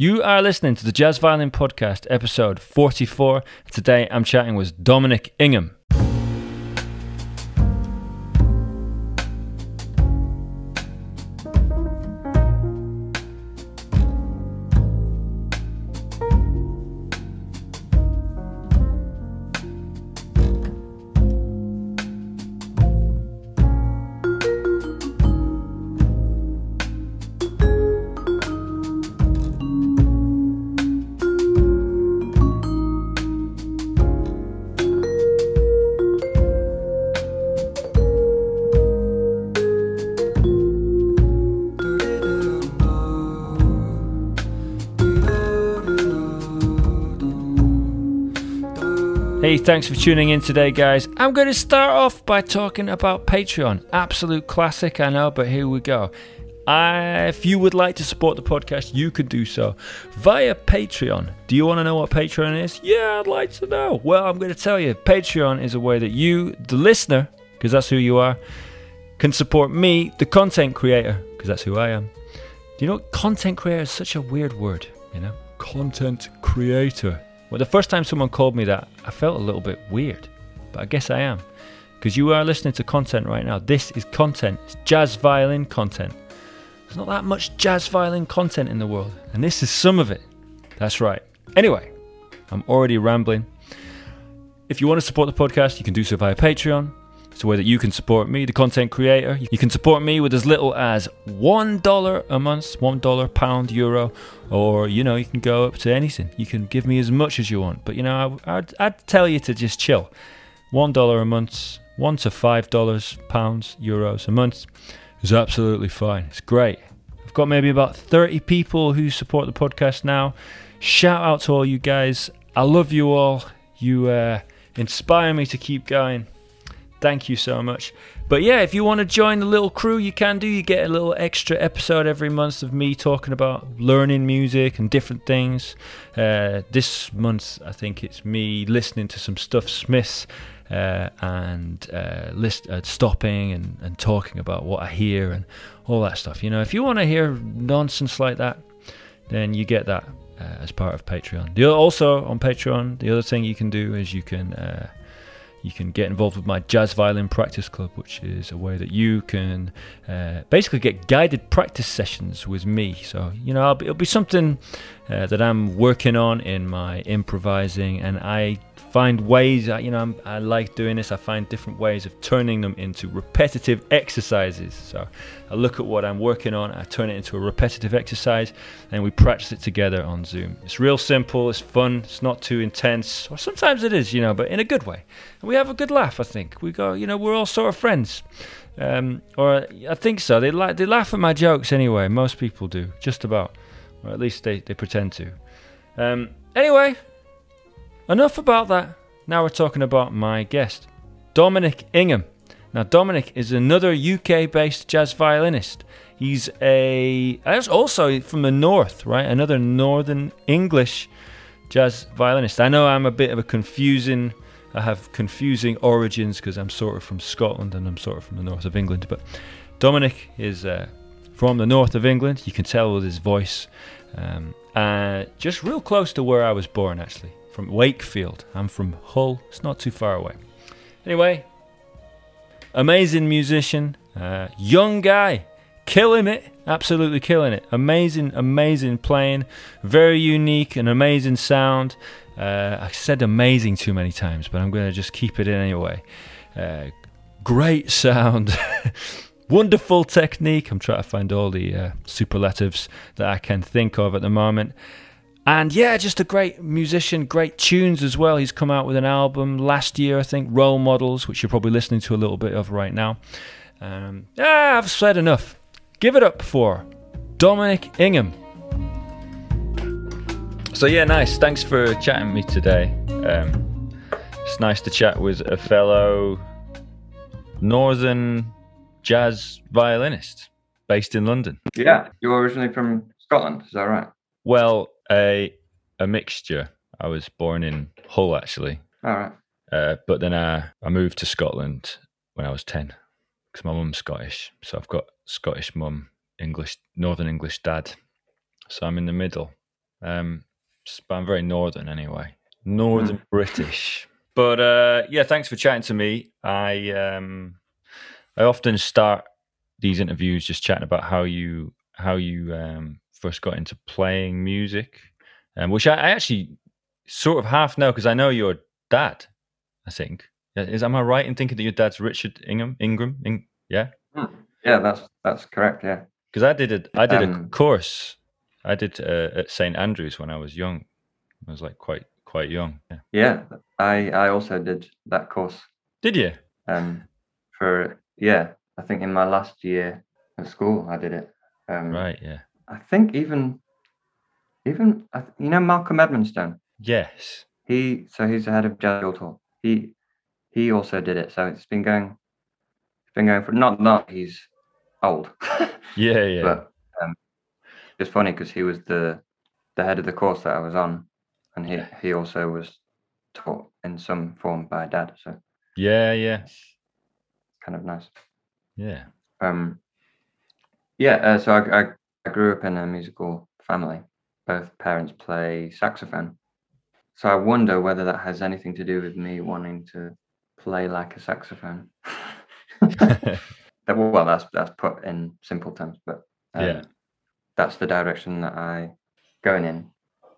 You are listening to the Jazz Violin Podcast, episode 44. Today I'm chatting with Dominic Ingham. Thanks for tuning in today, guys. I'm going to start off by talking about Patreon. Absolute classic, I know, but here we go. Uh, if you would like to support the podcast, you could do so via Patreon. Do you want to know what Patreon is? Yeah, I'd like to know. Well, I'm going to tell you. Patreon is a way that you, the listener, because that's who you are, can support me, the content creator, because that's who I am. Do you know content creator is such a weird word, you know? Content creator. Well, the first time someone called me that, I felt a little bit weird, but I guess I am. Because you are listening to content right now. This is content, it's jazz violin content. There's not that much jazz violin content in the world, and this is some of it. That's right. Anyway, I'm already rambling. If you want to support the podcast, you can do so via Patreon. It's a way that you can support me, the content creator. You can support me with as little as $1 a month, $1, pound, euro, or, you know, you can go up to anything. You can give me as much as you want. But, you know, I, would I'd tell you to just chill. $1 a month, 1 to $5, pounds, euros a month is absolutely fine. It's great. I've got maybe about 30 people who support the podcast now. Shout out to all you guys. I love you all. You uh, inspire me to keep going. Thank you so much. But yeah, if you want to join the little crew, you can do. You get a little extra episode every month of me talking about learning music and different things. Uh, this month, I think it's me listening to some Stuff Smith's uh, and uh, list, uh, stopping and, and talking about what I hear and all that stuff. You know, if you want to hear nonsense like that, then you get that uh, as part of Patreon. The, also on Patreon, the other thing you can do is you can uh, you can get involved with my jazz violin practice club, which is a way that you can uh, basically get guided practice sessions with me. So, you know, it'll be something uh, that I'm working on in my improvising, and I find ways, you know, I'm, i like doing this. I find different ways of turning them into repetitive exercises. So I look at what I'm working on, I turn it into a repetitive exercise, and we practice it together on Zoom. It's real simple, it's fun, it's not too intense, or sometimes it is, you know, but in a good way. And we have a good laugh, I think. We go, you know, we're all sort of friends. Um, or I think so. They, like they laugh at my jokes anyway. Most people do, just about. Or at least they, they pretend to. Um, anyway, Enough about that. Now we're talking about my guest, Dominic Ingham. Now, Dominic is another UK based jazz violinist. He's a also from the north, right? Another northern English jazz violinist. I know I'm a bit of a confusing, I have confusing origins because I'm sort of from Scotland and I'm sort of from the north of England. But Dominic is uh, from the north of England. You can tell with his voice. Um, uh, just real close to where I was born, actually from Wakefield. I'm from Hull. It's not too far away. Anyway, amazing musician, uh, young guy, killing it, absolutely killing it. Amazing, amazing playing, very unique and amazing sound. Uh, I said amazing too many times, but I'm going to just keep it in anyway. Uh, great sound. Wonderful technique. I'm trying to find all the uh, superlatives that I can think of at the moment. And yeah, just a great musician, great tunes as well. He's come out with an album last year, I think, Role Models, which you're probably listening to a little bit of right now. Um, yeah, I've said enough. Give it up for Dominic Ingham. So yeah, nice. Thanks for chatting with me today. Um, it's nice to chat with a fellow northern jazz violinist based in London. Yeah, you're originally from Scotland, is that right? Well, a a mixture. I was born in Hull actually. All right. Uh, but then I, I moved to Scotland when I was 10 because my mum's Scottish. So I've got Scottish mum, English, Northern English dad. So I'm in the middle. Um, but I'm very northern anyway, northern mm. British. But uh, yeah, thanks for chatting to me. I um, I often start these interviews just chatting about how you how you um, first got into playing music, um, which I, I actually sort of half know because I know your dad. I think is am I right in thinking that your dad's Richard Ingham Ingram? In, yeah. Hmm. Yeah, that's that's correct. Yeah. Because I did a I did um, a course. I did uh, at St Andrews when I was young. I was like quite quite young. Yeah. Yeah, I I also did that course. Did you? Um, for yeah, I think in my last year at school I did it. Um, right. Yeah. I think even even you know Malcolm Edmonstone. Yes. He so he's the head of Jazz Guildhall. He he also did it. So it's been going it's been going for not not he's old. yeah, yeah. But um, it's funny because he was the the head of the course that I was on, and he he also was taught in some form by dad. So yeah, yeah, kind of nice. Yeah. Um. Yeah. Uh, so I, I I grew up in a musical family. Both parents play saxophone. So I wonder whether that has anything to do with me wanting to play like a saxophone. well, that's that's put in simple terms, but um, yeah, that's the direction that I going in.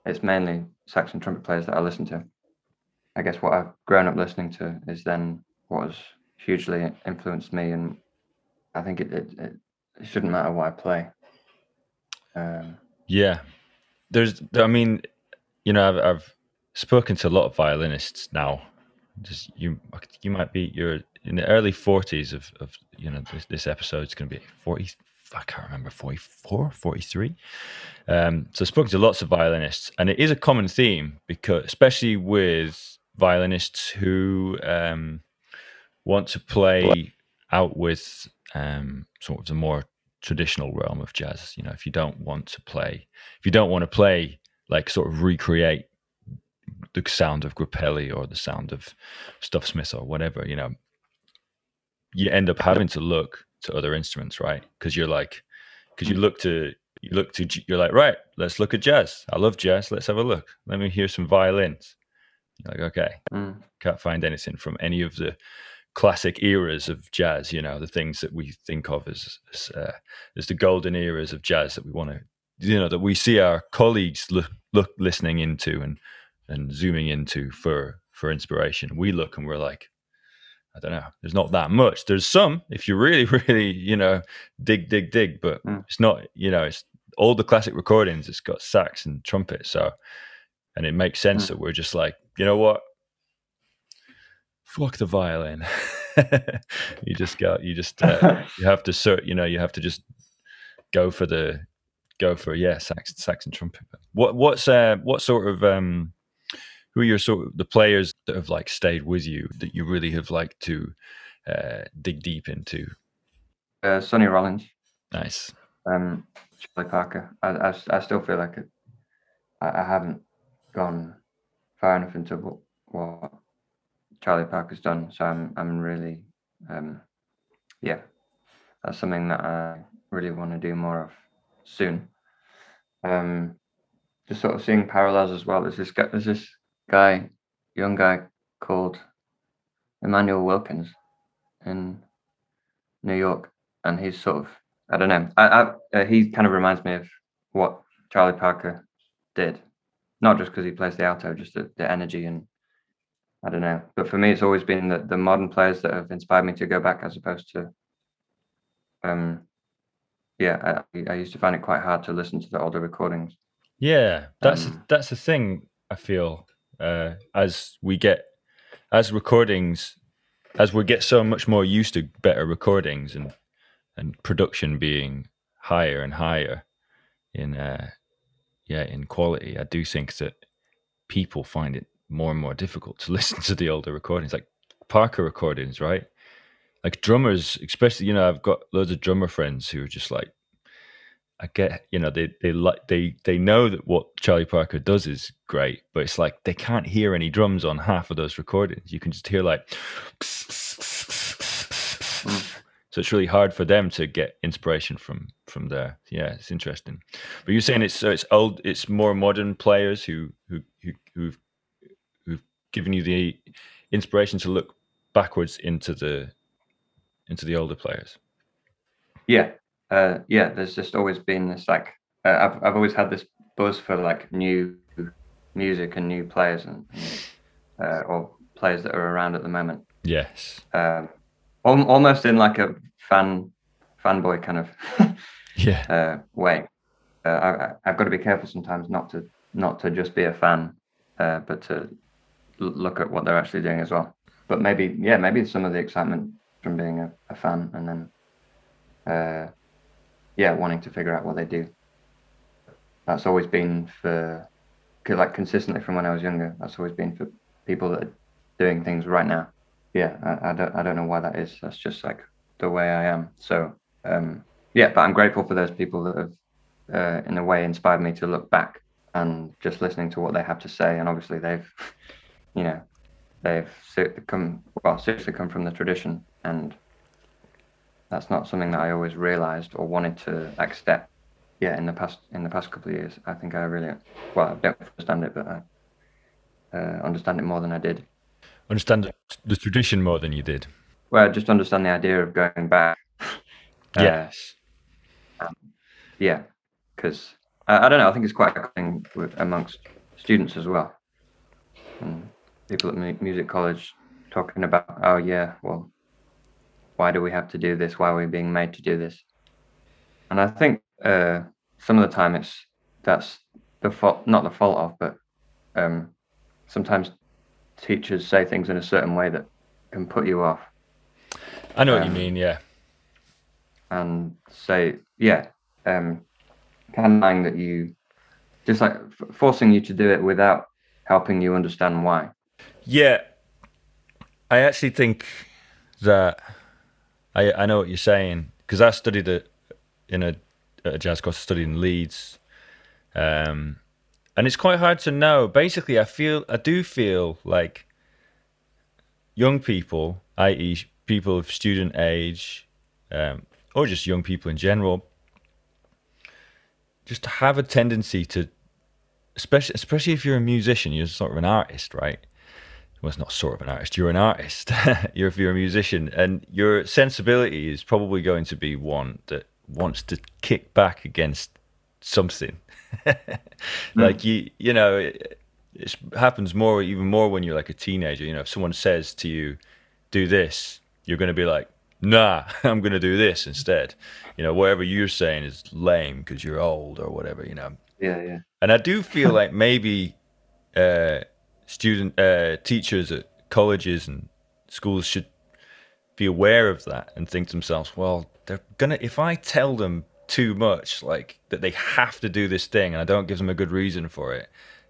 It's mainly sax and trumpet players that I listen to. I guess what I've grown up listening to is then what has hugely influenced me, and I think it it, it, it shouldn't matter what I play. Um, yeah, there's. I mean, you know, I've, I've spoken to a lot of violinists now. Just you, you might be you're in the early forties of of you know this, this episode is going to be forty. I can't remember 44, 43. Um, so I've spoken to lots of violinists, and it is a common theme because, especially with violinists who um, want to play out with um, sort of the more traditional realm of jazz. You know, if you don't want to play, if you don't want to play like sort of recreate the sound of Grappelli or the sound of Stuff Smith or whatever, you know, you end up having to look to other instruments, right? Because you're like, because you look to you look to you're like, right, let's look at jazz. I love jazz. Let's have a look. Let me hear some violins. You're like, okay, mm. can't find anything from any of the classic eras of jazz. You know, the things that we think of as as, uh, as the golden eras of jazz that we want to, you know, that we see our colleagues look look listening into and and zooming into for for inspiration. We look and we're like, I don't know. There's not that much. There's some if you really, really, you know, dig, dig, dig. But mm. it's not, you know, it's all the classic recordings. It's got sax and trumpet. So, and it makes sense mm. that we're just like, you know what? Fuck the violin. you just go. You just uh, you have to sort. You know, you have to just go for the go for yeah, sax, sax and trumpet. What what's uh what sort of um who are your sort of the players that have like stayed with you that you really have liked to uh, dig deep into? Uh, Sonny Rollins. Nice. Um, Charlie Parker. I, I, I still feel like it, I, I haven't gone far enough into what, what Charlie Parker's done. So I'm I'm really um, yeah, that's something that I really want to do more of soon. Um, just sort of seeing parallels as well. There's this there's this guy, young guy called Immanuel Wilkins in New York, and he's sort of I don't know. I, I uh, he kind of reminds me of what Charlie Parker did, not just because he plays the alto, just the, the energy and I don't know. But for me, it's always been the, the modern players that have inspired me to go back, as opposed to, um, yeah, I, I used to find it quite hard to listen to the older recordings. Yeah, that's um, that's the thing. I feel uh, as we get as recordings as we get so much more used to better recordings and and production being higher and higher in uh yeah in quality i do think that people find it more and more difficult to listen to the older recordings like parker recordings right like drummers especially you know i've got loads of drummer friends who are just like I get, you know, they they like they they know that what Charlie Parker does is great, but it's like they can't hear any drums on half of those recordings. You can just hear like, mm. So it's really hard for them to get inspiration from from there. Yeah, it's interesting. But you're saying it's so it's old, it's more modern players who who who who've who've given you the inspiration to look backwards into the into the older players. Yeah, uh, yeah. There's just always been this like uh, I've I've always had this buzz for like new music and new players and, uh, or players that are around at the moment. Yes. Um, almost in like a fan fanboy kind of yeah uh, way. Uh, I, have got to be careful sometimes not to not to just be a fan, uh, but to look at what they're actually doing as well. But maybe yeah, maybe some of the excitement from being a, a fan and then uh, yeah, wanting to figure out what they do. That's always been for like consistently from when I was younger. That's always been for people that are doing things right now yeah, I, I, don't I don't know why that is. That's just like the way I am. So um, yeah, but I'm grateful for those people that have uh, in a way inspired me to look back and just listening to what they have to say. And obviously they've, you know, they've come well seriously come from the tradition, and that's not something that I always realized or wanted to accept. Yeah, in the past in the past couple of years, I think I really well I don't understand it, but I uh, understand it more than I did understand the tradition more than you did. Well, just understand the idea of going back. yes. Uh, um, yeah, because uh, I don't know. I think it's quite a thing with, amongst students as well, and people at music college talking about, oh yeah, well, why do we have to do this? Why are we being made to do this? And I think uh, some of the time it's that's the fault, not the fault of, but um, sometimes teachers say things in a certain way that can put you off. I know um, what you um, mean, yeah. And say, yeah, um, kind of that you just like f- forcing you to do it without helping you understand why. Yeah, I actually think that I I know what you're saying because I studied it in a, a jazz course. Studied in Leeds, um, and it's quite hard to know. Basically, I feel I do feel like young people, i.e., people of student age, um, or just young people in general, just have a tendency to, especially especially if you're a musician, you're sort of an artist, right? Well, it's not sort of an artist. You're an artist. you're if you're a musician, and your sensibility is probably going to be one that wants to kick back against something like mm. you, you know, it, it, happens more, even more when you're like a teenager. You know, if someone says to you, "Do this," you're going to be like, "Nah, I'm going to do this instead." You know, whatever you're saying is lame because you're old or whatever. You know. Yeah, yeah. And I do feel like maybe uh, student uh, teachers at colleges and schools should be aware of that and think to themselves, well, they're gonna. If I tell them too much, like that they have to do this thing, and I don't give them a good reason for it,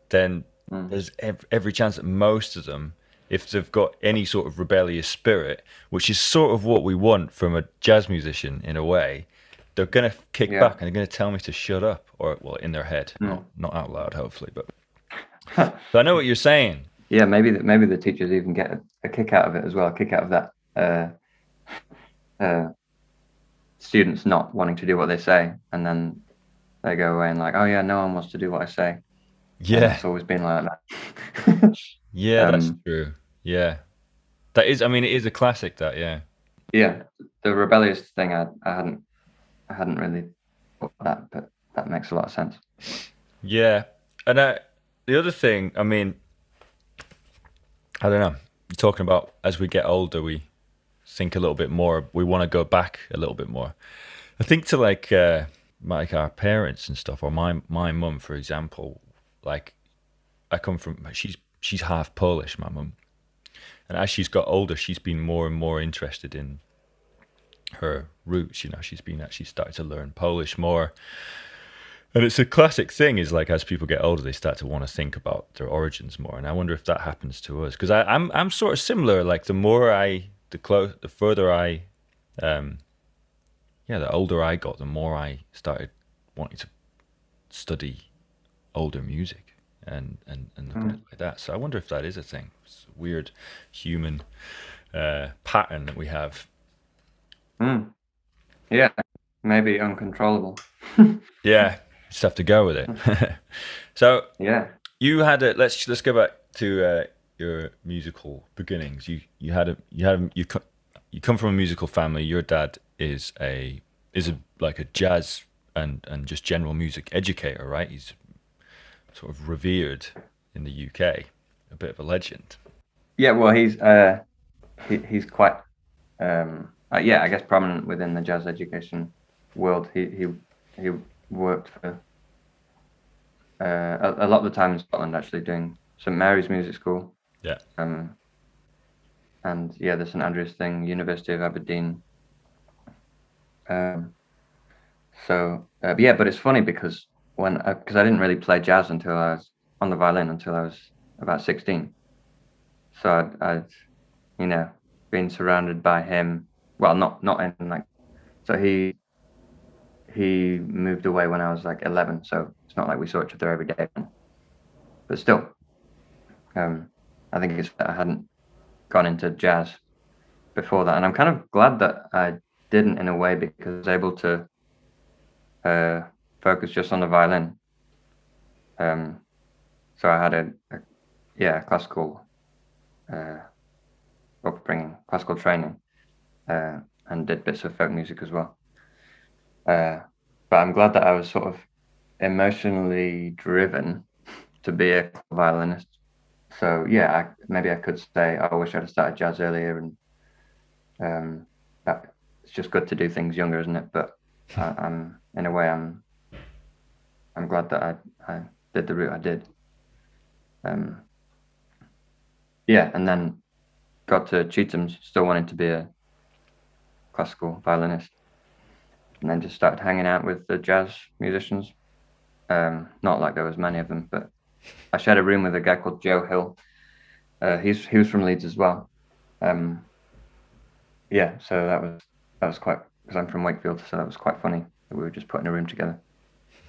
then mm. there's ev- every chance that most of them, if they've got any sort of rebellious spirit, which is sort of what we want from a jazz musician in a way, they're gonna kick yeah. back and they're gonna tell me to shut up, or well, in their head, mm. not not out loud, hopefully. But so I know what you're saying. Yeah, maybe the, maybe the teachers even get a, a kick out of it as well, a kick out of that. Uh, uh, students not wanting to do what they say, and then they go away and like, oh yeah, no one wants to do what I say. Yeah, and it's always been like that. yeah, um, that's true. Yeah, that is. I mean, it is a classic. That yeah. Yeah, the rebellious thing. I, I hadn't, I hadn't really thought that, but that makes a lot of sense. Yeah, and uh, the other thing, I mean, I don't know. You're talking about as we get older, we think a little bit more. We want to go back a little bit more. I think to like uh, like our parents and stuff, or my my mum, for example. Like, I come from she's she's half Polish, my mum, and as she's got older, she's been more and more interested in her roots. You know, she's been actually started to learn Polish more. And it's a classic thing is like as people get older, they start to want to think about their origins more. And I wonder if that happens to us because I'm I'm sort of similar. Like the more I the close, the further I, um, yeah, the older I got, the more I started wanting to study older music and and and mm. like that. So I wonder if that is a thing. It's a weird human uh, pattern that we have. Mm. Yeah, maybe uncontrollable. yeah, just have to go with it. so yeah, you had a let's let's go back to uh, your musical beginnings. You you had a you had a, you you come from a musical family. Your dad is a is a like a jazz and and just general music educator, right? He's sort of revered in the UK, a bit of a legend. Yeah, well, he's uh, he, he's quite um, uh, yeah, I guess prominent within the jazz education world. He he he worked for uh, a, a, lot of the time in Scotland, actually doing St Mary's Music School. Yeah. Um, and yeah, the St Andrews thing, University of Aberdeen. Um, so uh, yeah, but it's funny because when because I, I, didn't really play jazz until I was on the violin until I was about sixteen. So I'd, I'd you know been surrounded by him. Well, not not in like so he he moved away when I was like eleven. So it's not like we saw each other every day, but still, um, I think it's I hadn't gone into jazz before that, and I'm kind of glad that I didn't in a way because I was able to uh, focus just on the violin. Um, so I had a, a yeah classical uh, upbringing, classical training, uh, and did bits of folk music as well. Uh, but I'm glad that I was sort of emotionally driven to be a violinist so yeah, I, maybe I could say I wish I'd started jazz earlier, and um, that, it's just good to do things younger, isn't it? But I, am in a way, I'm I'm glad that I, I did the route I did. Um, yeah, and then got to Chetham's, still wanting to be a classical violinist, and then just started hanging out with the jazz musicians. Um, not like there was many of them, but I shared a room with a guy called Joe Hill. Uh, he's he was from Leeds as well. Um, yeah, so that was that was quite because I'm from Wakefield, so that was quite funny we were just putting a room together.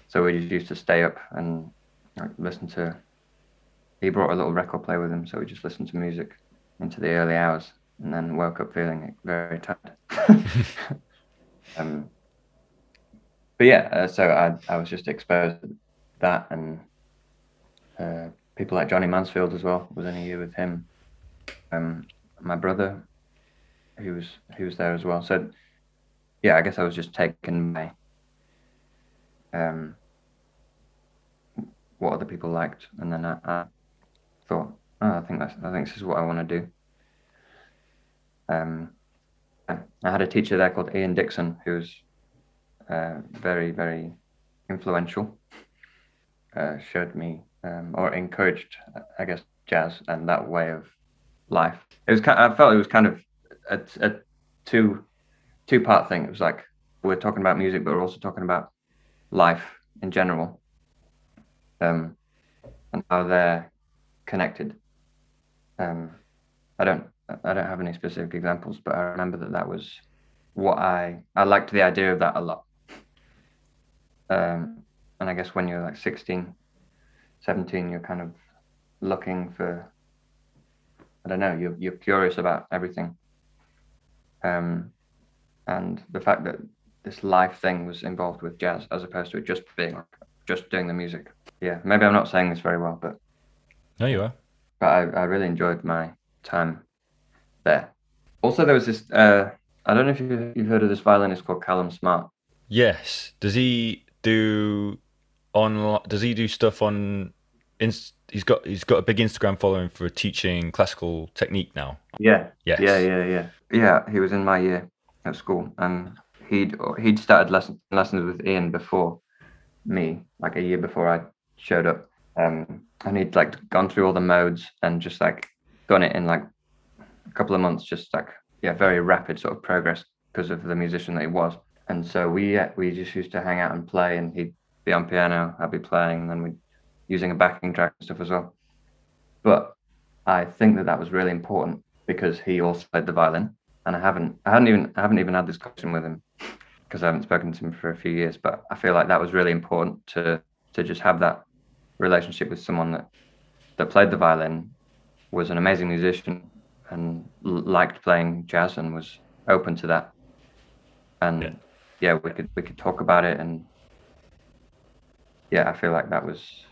So we just used to stay up and like, listen to. He brought a little record player with him, so we just listened to music into the early hours, and then woke up feeling very tired. um, but yeah, uh, so I I was just exposed to that and uh, people like Johnny Mansfield as well was in a year with him. Um, my brother, he was he was there as well. So yeah, I guess I was just taken by um, what other people liked, and then I, I thought, oh, I think that's I think this is what I want to do. Um, I had a teacher there called Ian Dixon, who was uh, very very influential. Uh, showed me um, or encouraged, I guess, jazz and that way of life. It was kind. Of, I felt it was kind of a, a two two part thing. It was like we're talking about music, but we're also talking about life in general, um, and how they're connected. Um, I don't I don't have any specific examples, but I remember that that was what I I liked the idea of that a lot. Um, and I guess when you're like 16, 17 you're kind of looking for i don't know you're, you're curious about everything. Um, and the fact that this live thing was involved with jazz as opposed to it just being just doing the music. Yeah maybe i'm not saying this very well but no you are. but i, I really enjoyed my time there. Also there was this uh, i don't know if you've heard of this violinist called callum smart. Yes. Does he do on does he do stuff on he's got he's got a big Instagram following for teaching classical technique now. Yeah. Yes. Yeah, yeah, yeah. Yeah, he was in my year at school and he'd he'd started lesson, lessons with Ian before me, like a year before I showed up. Um, and he'd like gone through all the modes and just like done it in like a couple of months, just like yeah, very rapid sort of progress because of the musician that he was. And so we uh, we just used to hang out and play, and he'd be on piano, I'd be playing, and then we'd using a backing track and stuff as well. But I think that that was really important because he also played the violin, and I haven't, I hadn't even, I haven't even had this question with him because I haven't spoken to him for a few years. But I feel like that was really important to to just have that relationship with someone that that played the violin, was an amazing musician, and liked playing jazz and was open to that. and Yeah. Yeah. we could we could talk about it, and yeah, I feel like that was.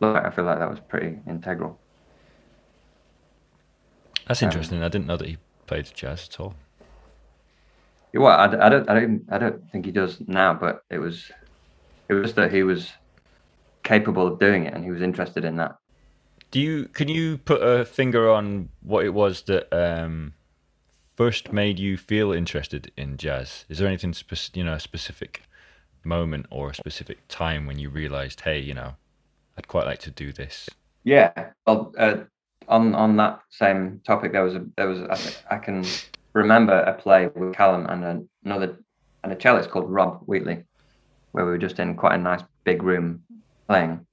Look, I feel like that was pretty integral. That's Um, interesting. I didn't know that he played jazz at all. Well, I don't, I don't, I don't think he does now, but it was, it was that he was capable of doing it, and he was interested in that. Do you can you put a finger on what it was that um, first made you feel interested in jazz? Is there anything spec- you know a specific moment or a specific time when you realized, hey, you know, I'd quite like to do this? Yeah. Well, uh, on on that same topic, there was a there was I, can remember a play with Callum and another and a cellist called Rob Wheatley, where we were just in quite a nice big room playing,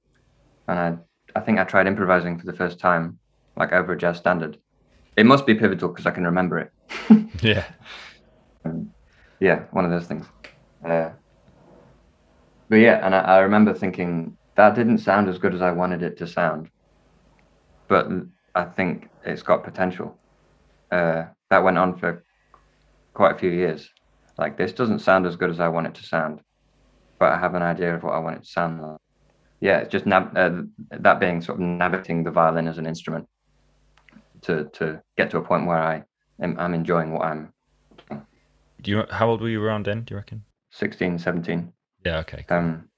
and I I think I tried improvising for the first time, like over a jazz standard. It must be pivotal because I can remember it. Yeah, yeah, one of those things. Uh, but yeah, and I, I remember thinking that didn't sound as good as I wanted it to sound, but I think it's got potential. Uh, that went on for quite a few years. Like this doesn't sound as good as I want it to sound, but I have an idea of what I want it to sound like. Yeah, it's just nav- uh, that being sort of navigating the violin as an instrument to to get to a point where I am I'm enjoying what I'm do you? How old were you around then? Do you reckon? 16, 17. Yeah, okay. cool. Um,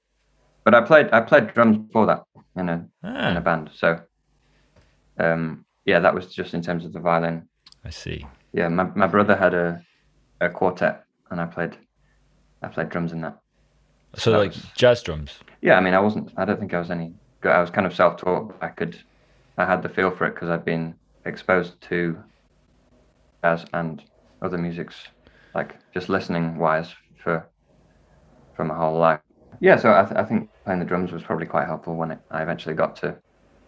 but I played I played drums before that in a in a Ah, band. So um, yeah, that was just in terms of the violin. I see. Yeah, my, my brother had a, a quartet, and I played I played drums in that. So like was- jazz drums. Yeah, I mean, I wasn't. I don't think I was any. I was kind of self-taught. I could. I had the feel for it because I'd been exposed to jazz and other musics, like just listening wise for for my whole life. Yeah, so I, th- I think playing the drums was probably quite helpful when it, I eventually got to.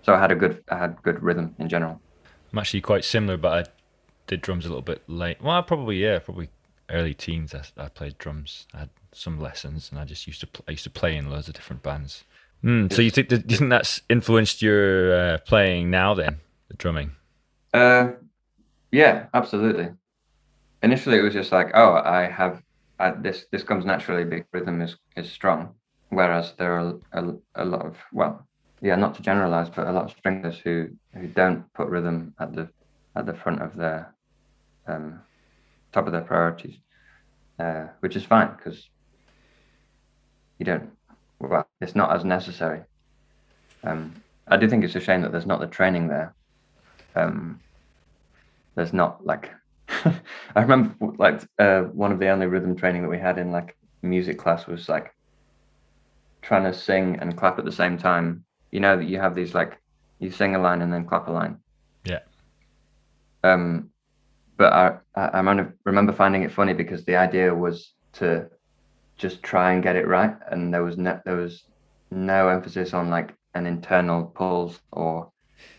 So I had a good. I had good rhythm in general. I'm actually quite similar, but I did drums a little bit late. Well, probably yeah, probably early teens. I, I played drums. I had some lessons, and I just used to pl- I used to play in loads of different bands. Mm, so you think that, you think that's influenced your uh, playing now? Then the drumming. Uh, yeah, absolutely. Initially, it was just like, oh, I have I, this. This comes naturally. Big rhythm is is strong, whereas there are a, a lot of well, yeah, not to generalize, but a lot of stringers who who don't put rhythm at the at the front of their um, top of their priorities, uh, which is fine because you don't. Well, it's not as necessary. Um, I do think it's a shame that there's not the training there. Um, there's not like I remember like uh, one of the only rhythm training that we had in like music class was like trying to sing and clap at the same time. You know that you have these like you sing a line and then clap a line. Yeah. Um, but I I, remember finding it funny because the idea was to just try and get it right, and there was no there was no emphasis on like an internal pulse or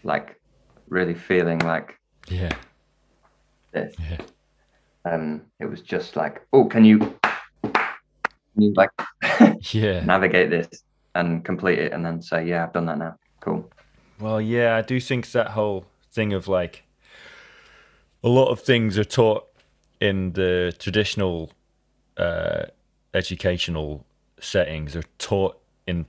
like really feeling like Yeah. This. Yeah. Um, it was just like, oh, can you, can you like Yeah. navigate this and complete it, and then say, yeah, I've done that now. Cool. Well, yeah, I do think that whole thing of like a lot of things are taught in the traditional uh, educational settings are taught in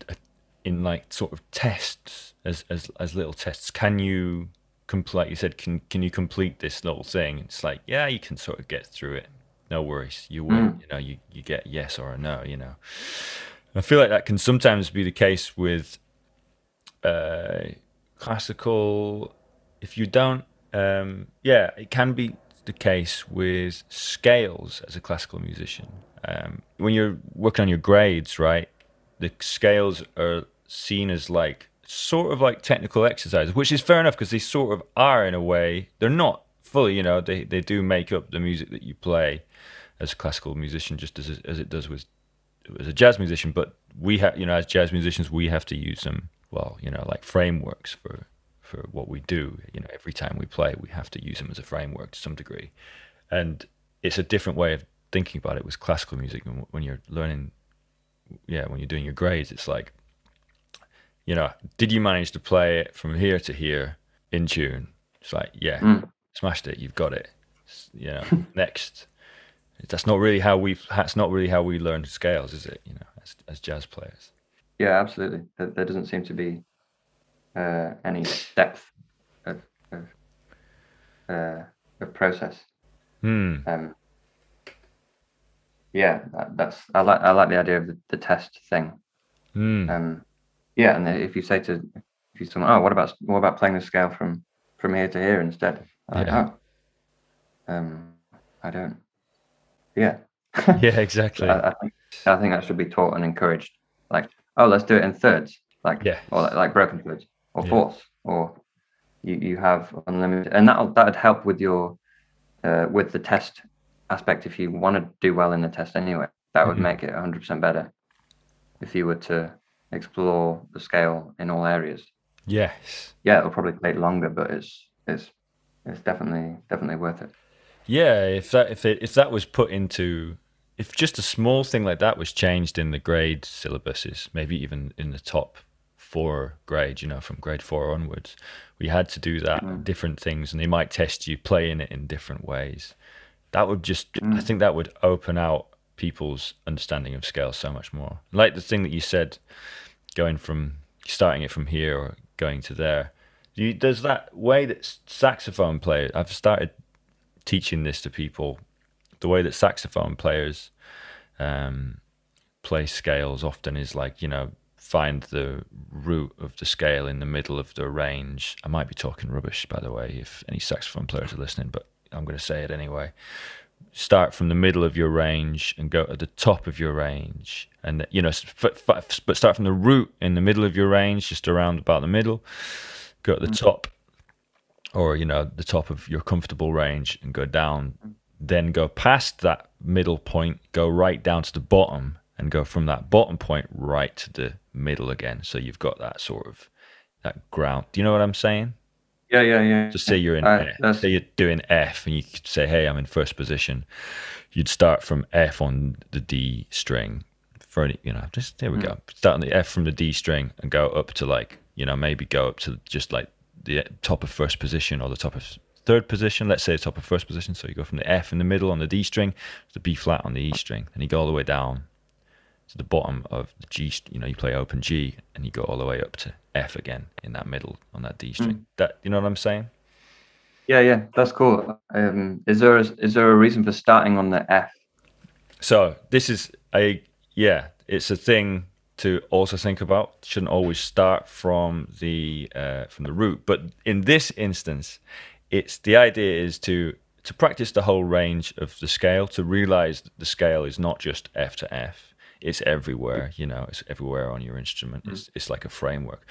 in like sort of tests as as as little tests. Can you complete? Like you said, can can you complete this little thing? It's like yeah, you can sort of get through it. No worries, you win. You know, you you get yes or a no. You know, I feel like that can sometimes be the case with uh, classical. If you don't, um, yeah, it can be the case with scales as a classical musician. Um, when you're working on your grades, right, the scales are seen as like sort of like technical exercises, which is fair enough because they sort of are in a way. They're not fully, you know, they, they do make up the music that you play as a classical musician, just as as it does with as a jazz musician. But we have, you know, as jazz musicians, we have to use them. Well, you know, like frameworks for for what we do. You know, every time we play, we have to use them as a framework to some degree, and it's a different way of thinking about it with classical music. When you're learning, yeah, when you're doing your grades, it's like, you know, did you manage to play it from here to here in tune? It's like, yeah, Mm. smashed it. You've got it. You know, next. That's not really how we. That's not really how we learn scales, is it? You know, as as jazz players. Yeah, absolutely. There, there doesn't seem to be uh, any depth of of, uh, of process. Hmm. Um, yeah, that, that's I like I like the idea of the, the test thing. Hmm. Um, yeah, and if you say to if you someone, oh, what about what about playing the scale from from here to here instead? Like, Yeah. oh, um, I don't. Yeah. yeah, exactly. I, I think I think that should be taught and encouraged. Like, oh, let's do it in thirds, like Yeah. or like, like broken thirds or Yeah. fourths, or you you have unlimited, and that that'd help with your uh, with the test aspect. If you want to do well in the test anyway, that would Mhm. make it 100% better. If you were to explore the scale in all areas, yes. yeah, it'll probably take longer, but it's it's it's definitely definitely worth it. Yeah, if that if it if that was put into if just a small thing like that was changed in the grade syllabuses, maybe even in the top four grades, you know, from grade four onwards, we had to do that Mm. different things, and they might test you playing it in different ways. That would just, I Mm. think, that would open out people's understanding of scale so much more. Like the thing that you said, going from starting it from here or going to there. You, there's that way that saxophone players. I've started teaching this to people the way that saxophone players um, play scales often is like you know find the root of the scale in the middle of the range i might be talking rubbish by the way if any saxophone players are listening but i'm going to say it anyway start from the middle of your range and go to the top of your range. And you know s- f- f- but start from the root in the middle of your range just around about the middle. Go to the mm. top or you know the top of your comfortable range and go down. Then go past that middle point go right down to the bottom and go from that bottom point right to the middle again. So you've got that sort of that ground. Do you know what i'm saying Yeah, yeah, yeah. just say you're in Uh, F, say you're doing F and you could say, hey, I'm in first position. You'd start from F on the D string for any, you know, just there we Hmm. go. Start on the F from the D string and go up to like, you know, maybe go up to just like the top of first position or the top of third position. Let's say the top of first position. So you go from the F in the middle on the D string to the B flat on the E string, and you go all the way down to the bottom of the G. You know, you play open G, and you go all the way up to F again in that middle on that D string. That you know what I'm saying? Yeah, yeah, that's cool. Um, is there a, is there a reason for starting on the F? So this is a yeah, it's a thing to also think about. Shouldn't always start from the uh, from the root, but in this instance, it's the idea is to to practice the whole range of the scale to realize that the scale is not just F to F. It's everywhere, you know. It's everywhere on your instrument. It's it's like a framework,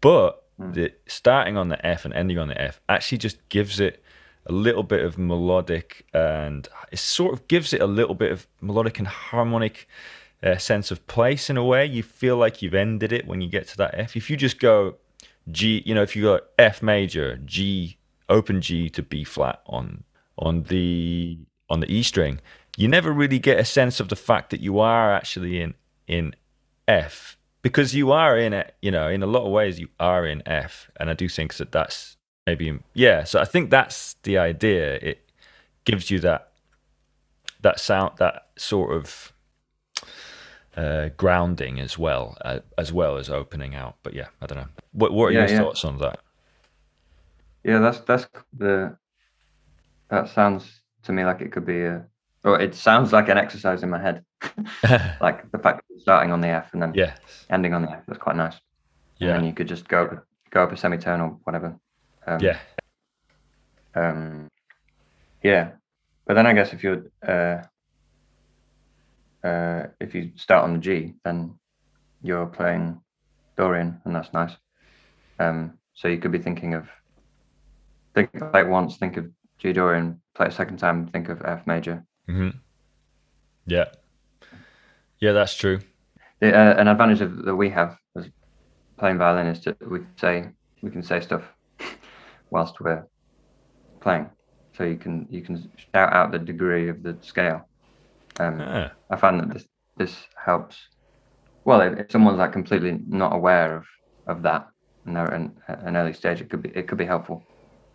but the starting on the F and ending on the F actually just gives it a little bit of melodic and it sort of gives it a little bit of melodic and harmonic uh, sense of place in a way. You feel like you've ended it when you get to that F. If you just go G, you know, if you go F major, G, open G to B flat on on the on the E string, you never really get a sense of the fact that you are actually in in F because you are in it. You know, in a lot of ways, you are in F, and I do think that that's maybe yeah. So I think that's the idea. It gives you that that sound, that sort of uh, grounding as well, uh, as well as opening out. But yeah, I don't know. What What are Yeah, your yeah. thoughts on that? Yeah, that's that's the that sounds to me like it could be a or it sounds like an exercise in my head. like the fact that you're starting on the F and then yes. ending on the F. That's quite nice. And Yeah. then you could just go up, go up a semitone or whatever. Um, Yeah. Um, yeah, but then I guess if you're uh, uh, if you start on the G, then you're playing Dorian, and that's nice. Um, so you could be thinking of think like once, think of G Dorian, play a second time, think of F major. Hmm Yeah. Yeah, that's true. The, uh, an advantage of, that we have as playing violin is that we can say we can say stuff whilst we're playing, so you can you can shout out the degree of the scale. Um, Ah, I find that this this helps. Well, if, if someone's like completely not aware of of that and they're in an early stage, it could be it could be helpful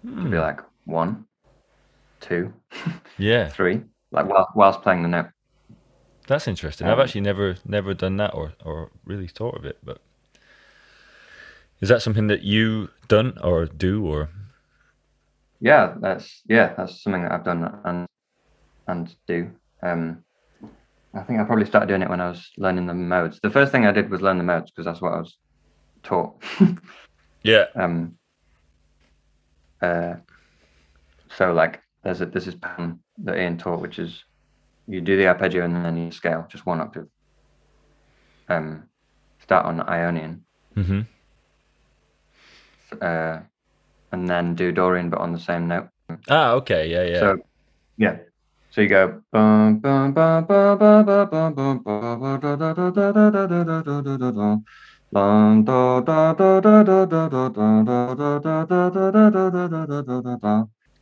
to be like one, two, yeah. three, like while, whilst playing the note. That's interesting. I've actually never never done that or or really thought of it. But is that something that you done or do or? Yeah, that's yeah, that's something that I've done and and do. Um, I think I probably started doing it when I was learning the modes. The first thing I did was learn the modes because that's what I was taught. yeah. Um. Uh. So like, there's a there's this pattern that Ian taught, which is you do the arpeggio and then you scale just one octave. Um, start on Ionian. Mm-hmm. Uh, and then do Dorian, but on the same note. Ah, okay, yeah, yeah. So, yeah. So you go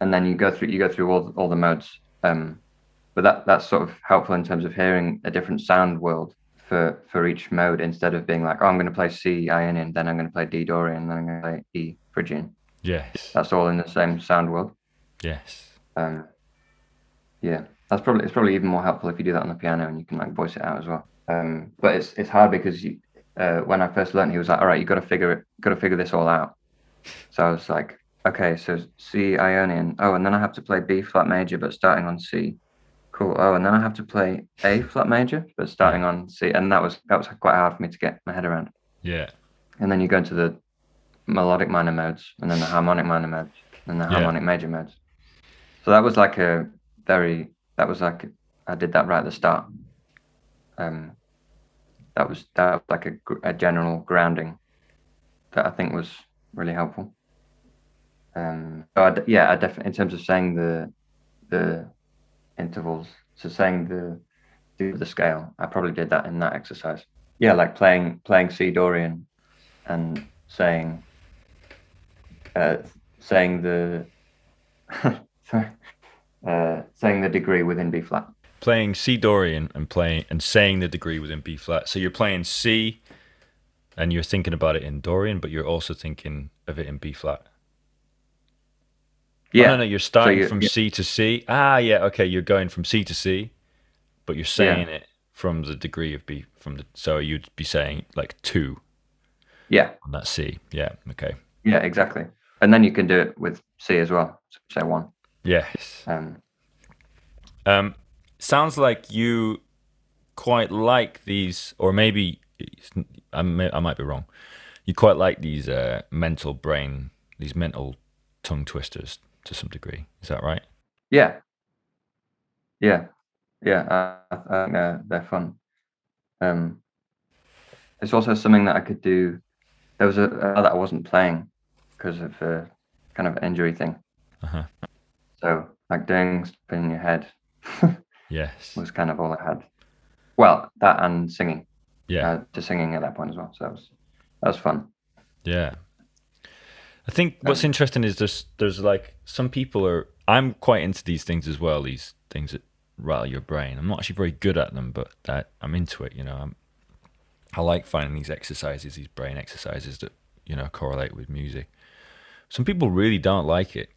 and then you go through you go through all all the modes. Um, but that that's sort of helpful in terms of hearing a different sound world for for each mode instead of being like, oh, I'm going to play C Ionian, then I'm going to play D Dorian, then I'm going to play E Phrygian. Yes, that's all in the same sound world. Yes. Um, yeah, that's probably it's probably even more helpful if you do that on the piano and you can like voice it out as well. Um, but it's it's hard because you, uh, when I first learned, he was like, all right, you got to figure it, got to figure this all out. So I was like, okay, so C Ionian. Oh, and then I have to play B flat major, but starting on C. Cool. Oh, and then I have to play A flat major, but starting on C. And that was that was quite hard for me to get my head around. Yeah. And then you go into the melodic minor modes, and then the harmonic minor modes, and the Yeah. harmonic major modes. So that was like a very that was like I did that right at the start. Um, that was that was like a, a general grounding that I think was really helpful. Um, d yeah, I definitely in terms of saying the the intervals, so saying the the scale, I probably did that in that exercise. Yeah, like playing playing C Dorian and saying uh, saying the sorry, uh, saying the degree within B flat. Playing C Dorian and playing and saying the degree within B flat. So you're playing C and you're thinking about it in Dorian, but you're also thinking of it in B flat. Yeah, Oh, no, no, you're starting you- from yeah. C to C. Ah, yeah, okay, you're going from C to C, but you're saying it from the degree of B from the so you'd be saying like two yeah, on that C. Yeah, okay. yeah, exactly. And then you can do it with C as well. So say one. Yes. Um, Um, sounds like you quite like these, or maybe I, may, I might be wrong. You quite like these uh, mental brain, these mental tongue twisters to some degree. Is that right? yeah, yeah, yeah. I, I think they're, they're fun. Um, it's also something that I could do. There was a, a that I wasn't playing because of a kind of injury thing. Uh-huh. So like doing in your head Yes. was kind of all I had. Well, that and singing. Yeah. Uh, to singing at that point as well. So that was that was fun. Yeah. I think what's Um, interesting is there's there's like some people are I'm quite into these things as well, these things that rattle your brain. I'm not actually very good at them, but I, I'm into it, you know. I'm, I like finding these exercises, these brain exercises that, you know, correlate with music. Some people really don't like it.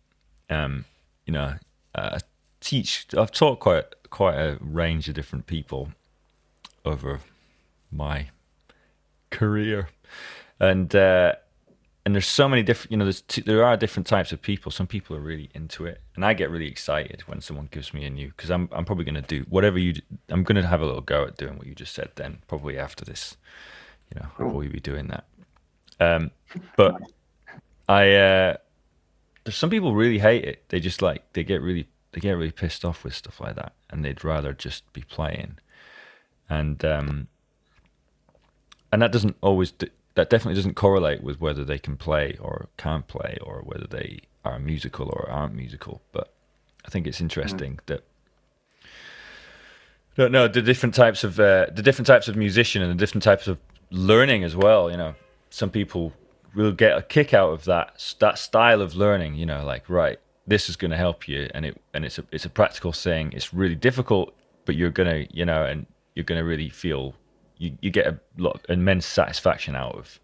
Um, you know, uh, teach I've taught quite quite a range of different people over my career. And uh and there's so many different you know there's t- there are different types of people. Some people are really into it. And i get really excited when someone gives me a new because i'm i'm probably going to do whatever you i'm going to have a little go at doing what you just said then probably after this you know i'll probably be doing that. Um but i uh there's some people really hate it. They just like they get really they get really pissed off with stuff like that. And they'd rather just be playing. And um and that doesn't always d- that definitely doesn't correlate with whether they can play or can't play or whether they are musical or aren't musical but i think it's interesting that no no the different types of uh, the different types of musician and the different types of learning as well you know. Some people will get a kick out of that that style of learning you know like right this is going to help you and it and it's a it's a practical thing. It's really difficult but you're going to you know and you're going to really feel you, you get a lot immense satisfaction out of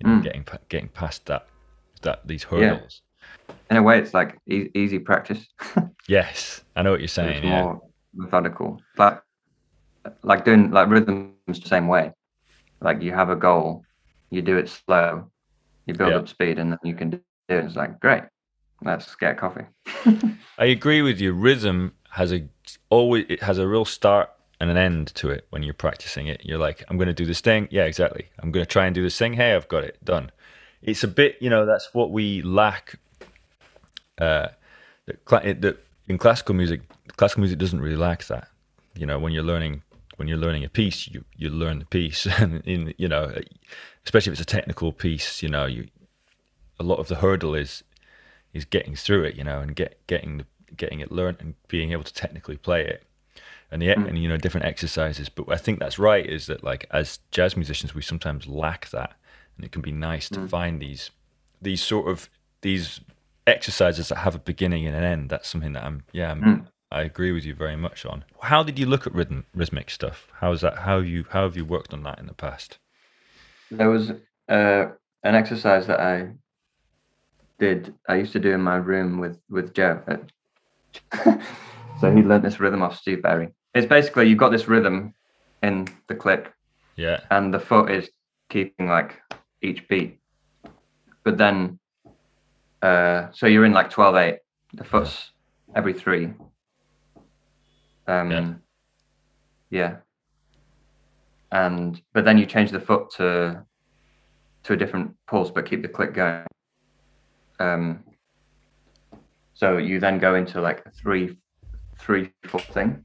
you know Mm. getting getting past that that these Yeah. hurdles In a way, it's like e- easy practice. yes i know what you're saying it's yeah more methodical. Like like doing like rhythms the same way. Like you have a goal, you do it slow, you build Yeah. up speed, and then you can do it. It's like great. Let's get coffee. I agree with you. Rhythm has a always it has a real start and an end to it when you're practicing it. You're like, I'm going to do this thing. Yeah, exactly. I'm going to try and do this thing. Hey, I've got it done. It's a bit, you know, that's what we lack. Uh, cla- that in classical music, classical music doesn't really lack that. You know, when you're learning when you're learning a piece, you you learn the piece, and in you know, especially if it's a technical piece, you know, you a lot of the hurdle is is getting through it, you know, and get getting the, getting it learned and being able to technically play it, and the mm. and you know different exercises. But I think that's right. Is that like as jazz musicians, we sometimes lack that, and it can be nice to mm. find these these sort of these exercises that have a beginning and an end. That's something that I'm yeah I'm, mm. I agree with you very much on. How did you look at rhythm rhythmic stuff? How is that? How you how have you worked on that in the past? There was uh, an exercise that I did. I used to do in my room with with Joe. so he learned this rhythm off Steve Berry. It's basically you've got this rhythm in the clip, Yeah, and the foot is keeping like each beat. But then, uh, so you're in like 12 8. The foot's every three. Um, Yeah. yeah. And but then you change the foot to to a different pulse, but keep the click going. Um, so you then go into like a three, three, four thing.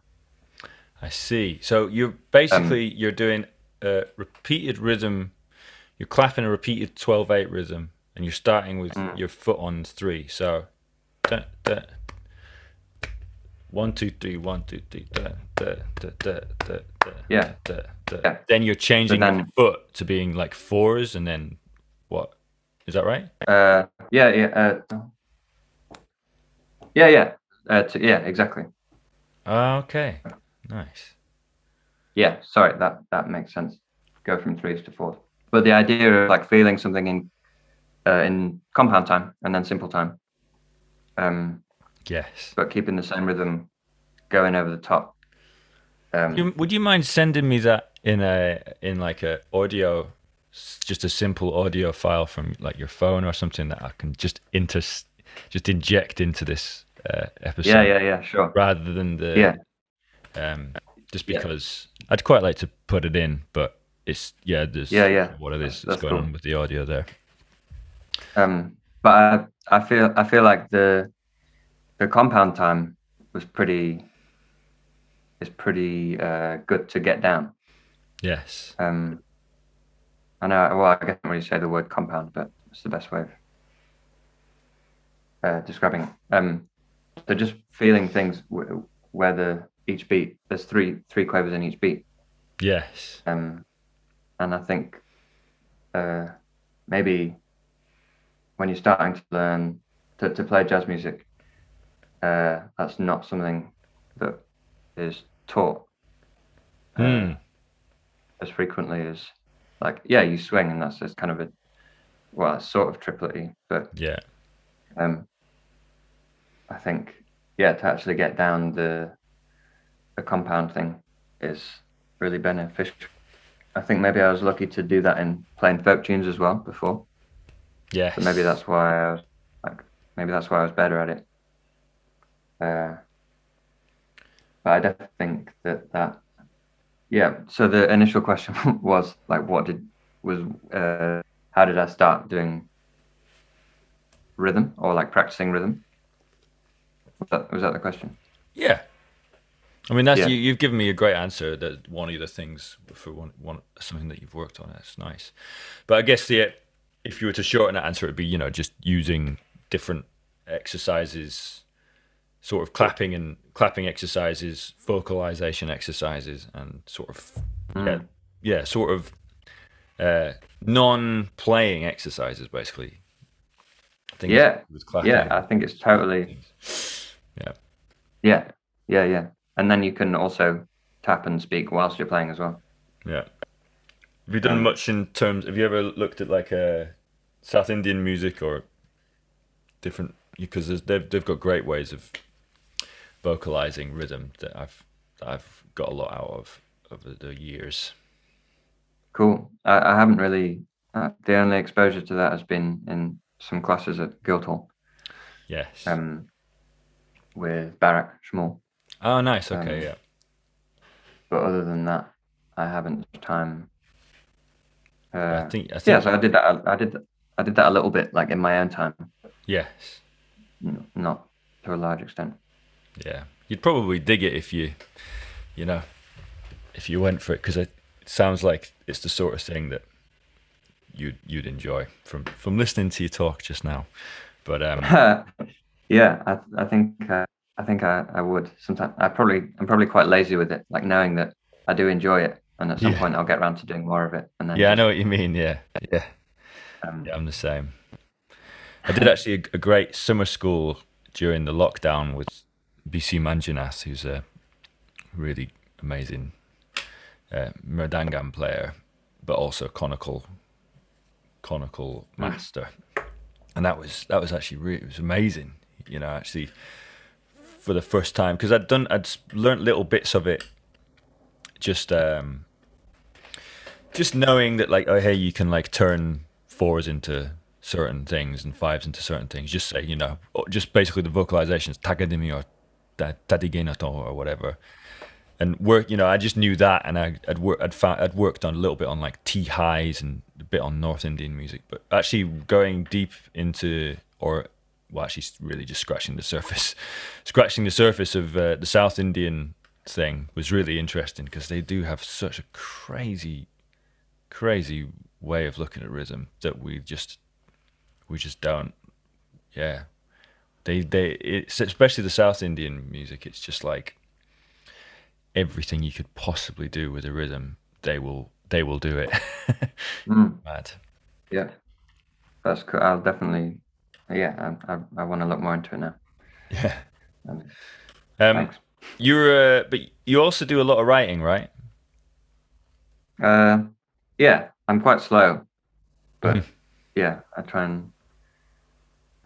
I see. So you're basically you're doing a repeated rhythm. You're clapping a repeated 12-8 rhythm, and you're starting with Mm. your foot on three. So, da, da, one, two, three, one, two, three, da, da, da, da, da, da, Yeah. da, da. Yeah. Then you're changing your foot to being like fours, and then what? Is that right? Uh, yeah, yeah, uh, yeah, yeah, uh, yeah, exactly. Okay, nice. Yeah, sorry, that that makes sense. Go from threes to fours. But the idea of like feeling something in uh, in compound time and then simple time, um, Yes. but keeping the same rhythm going over the top. Um, You, would you mind sending me that in a in like a audio, just a simple audio file from like your phone or something that I can just inter just inject into this uh, episode yeah, yeah, yeah, sure. rather than the Yeah, um just Yeah. because I'd quite like to put it in, but it's yeah, there's Yeah, yeah. what it is That's going cool. on with the audio there. um, but I, I feel I feel like the the compound time was pretty is pretty uh, good to get down. Yes. Um, I know. Well, I can't really say the word compound, but it's the best way of uh, describing it. Um, so just feeling things w- where the each beat there's three three quavers in each beat. Yes. Um, and I think uh, maybe when you're starting to learn to, to play jazz music, uh, that's not something that is taught uh, Hmm. as frequently as like yeah you swing and that's just kind of a well it's sort of triplety but Yeah. um i think yeah to actually get down the the compound thing is really beneficial. I think maybe i was lucky to do that in playing folk tunes as well before. Yeah. so maybe that's why i was like maybe that's why i was better at it. Uh but i definitely think that that yeah so the initial question was like what did was uh how did i start doing rhythm or like practicing rhythm? Was that, was that the question? Yeah. I mean, that's Yeah. you, you've given me a great answer. That one of the things for one, one something that you've worked on. That's nice. But I guess the if you were to shorten that answer, it'd be you know just using different exercises sort of clapping and clapping exercises, vocalization exercises, and sort of Mm. yeah, yeah, sort of uh, non-playing exercises, basically. I think Yeah. Yeah, I think it's totally. Yeah. Yeah, yeah, yeah. And then you can also tap and speak whilst you're playing as well. Yeah. Have you done Um, much in terms? Have you ever looked at like uh, South Indian music or different? Because they've they've got great ways of vocalizing rhythm that I've that I've got a lot out of over the years. Cool. I, I haven't really. Uh, the only exposure to that has been in some classes at Guildhall Yes. um, with Barak Schmool. Oh, nice. Okay. um, yeah. But other than that, I haven't time. Uh, I think. I think. yeah, so I did that. I did. I did that a little bit, like in my own time, yes. n- not to a large extent. Yeah. You'd probably dig it if you, you know, if you went for it because it, sounds like it's the sort of thing that you'd you'd enjoy from from listening to you talk just now. But um, yeah, I, I think uh, I think I, I would. Sometimes I probably I'm probably quite lazy with it, like knowing that I do enjoy it, and at some Yeah. point I'll get around to doing more of it. And then yeah, I know what you mean. Yeah, yeah, um, yeah. I'm the same. I did actually a, a great summer school during the lockdown with BC Manjunath, who's a really amazing uh, player, but also konnakol konnakol master, and that was that was actually really, it was amazing. You know, actually for the first time because I'd done I'd learnt little bits of it, just um, just knowing that like oh hey you can like turn fours into certain things and fives into certain things. Just say you know just basically the vocalizations takadimi or ta- tadigenato or whatever. And work you know i just knew that and I, i'd work i'd found i'd worked on a little bit on like tihais and a bit on north indian music. But actually going deep into or well actually really just scratching the surface scratching the surface of uh, the south indian thing was really interesting because they do have such a crazy crazy way of looking at rhythm that we just we just don't yeah they they it's especially the south indian music it's just like everything you could possibly do with a rhythm, they will they will do it. mm, Mad. yeah, that's cool. I'll definitely. Yeah, I I, I want to look more into it now. Yeah. Um, Um, thanks. you're uh, but you also do a lot of writing, right? Uh, yeah, I'm quite slow, but Mhm. yeah, I try and.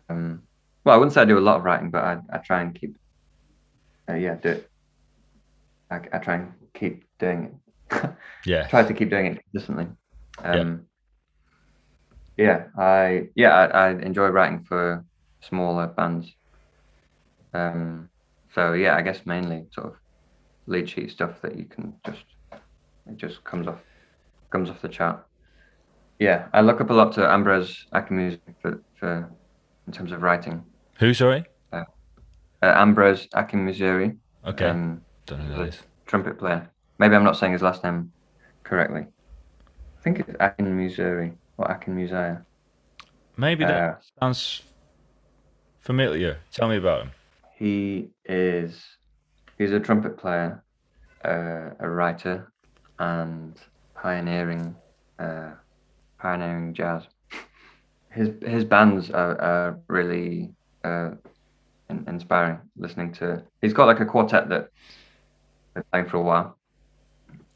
Um, well, I wouldn't say I do a lot of writing, but I, I try and keep. Uh, yeah, do it. I, I try and keep doing it. Yeah. try to keep doing it consistently. Um, yeah, I yeah I, I enjoy writing for smaller bands. Um, so yeah, I guess mainly sort of lead sheet stuff that you can just it just comes off comes off the chart. Yeah, I look up a lot to Ambrose Akinmusire for for in terms of writing. Who? Sorry. Uh, Ambrose Akinmusire, Okay. um, Don't know who that is. trumpet player. Maybe I'm not saying his last name correctly. I think it's Akinmusire or Akinmusaya. Maybe that Uh, sounds familiar. Tell me about him. He is he's a trumpet player, uh, a writer, and pioneering uh, pioneering jazz. His his bands are, are really uh, in, inspiring. Listening to he's got like a quartet that they've been playing for a while,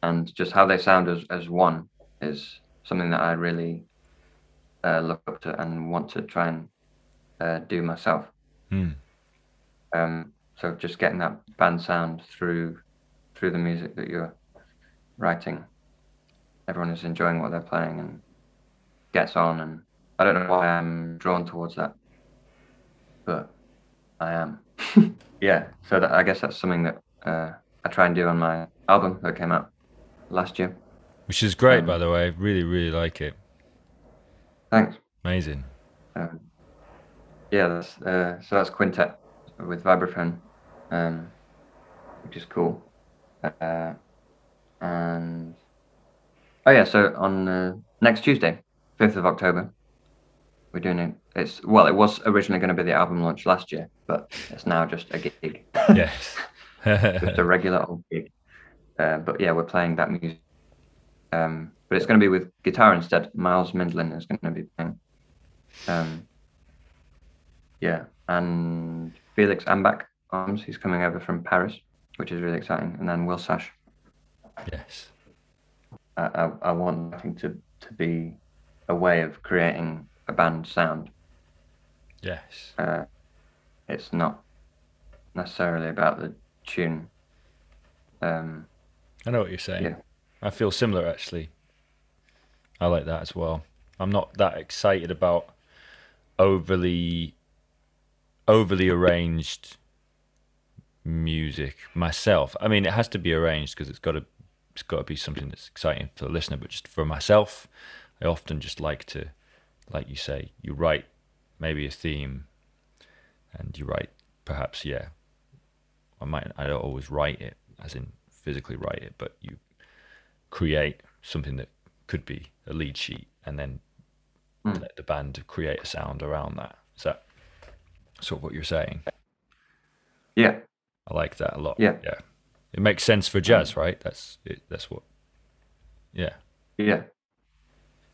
and just how they sound as as one is something that I really uh, look up to and want to try and uh, do myself. Hmm. Um, so just getting that band sound through through the music that you're writing. Everyone is enjoying what they're playing and gets on, and I don't know why I'm drawn towards that, but I am. yeah, so that, I guess that's something that uh, I try and do on my album that came out last year. Which is great, Um, by the way. Really, really like it. Thanks. Amazing. Um, yeah, that's uh, so that's quintet with vibraphone, um, which is cool. Uh, and oh yeah, so on uh, next Tuesday, fifth of October, we're doing it. It's well, it was originally going to be the album launch last year, but it's now just a gig. Yes. just a regular old gig. Uh, but yeah, we're playing that music. Um, but it's going to be with guitar instead. Miles Mindlin is going to be playing. Um, yeah, and Felix Ambach arms. He's coming over from Paris, which is really exciting. And then Will Sash. Yes. I, I, I want nothing to to be a way of creating a band sound. Yes. Uh, it's not necessarily about the tune. Um, I know what you're saying. Yeah. I feel similar actually. I like that as well. I'm not that excited about overly overly arranged music myself. I mean, it has to be arranged because it's got to it's got to be something that's exciting for the listener. But just for myself, I often just like to, like you say, you write maybe a theme, and you write perhaps yeah. I might I don't always write it as in physically write it, but you create something that could be a lead sheet, and then Mm. let the band create a sound around that. Is that sort of what you're saying? yeah, I like that a lot. Yeah. yeah. It makes sense for jazz, right? That's it, that's what. Yeah, yeah,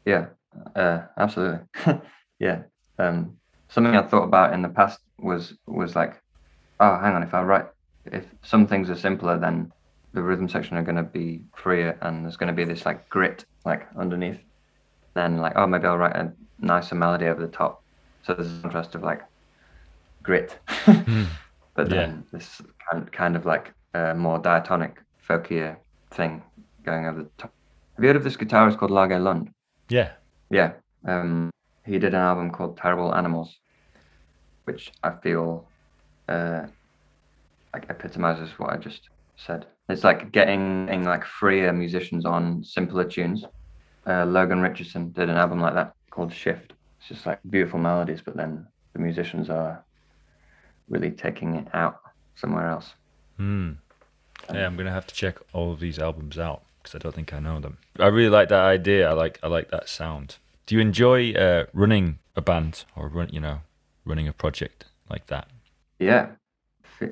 yeah, uh, absolutely. yeah. Um, something I thought about in the past was was like, oh, hang on, if I write, if some things are simpler, then the rhythm section are going to be freer, and there's going to be this like grit like underneath. Then like, oh, maybe I'll write a nicer melody over the top. So there's a contrast of like grit, but Yeah. then this kind kind of like uh, more diatonic, folkier thing going over the top. Have you heard of this guitarist called Lage Lund? yeah, Yeah. Um, he did an album called Terrible Animals, which I feel uh, like epitomizes what I just said. It's like getting, getting like freer musicians on simpler tunes. Uh, Logan Richardson did an album like that called Shift. It's just like beautiful melodies, but then the musicians are really taking it out somewhere else. Hmm. Yeah, I'm gonna have to check all of these albums out because I don't think I know them. I really like that idea. I like I like that sound. Do you enjoy uh, running a band or run, you know, running a project like that? Yeah,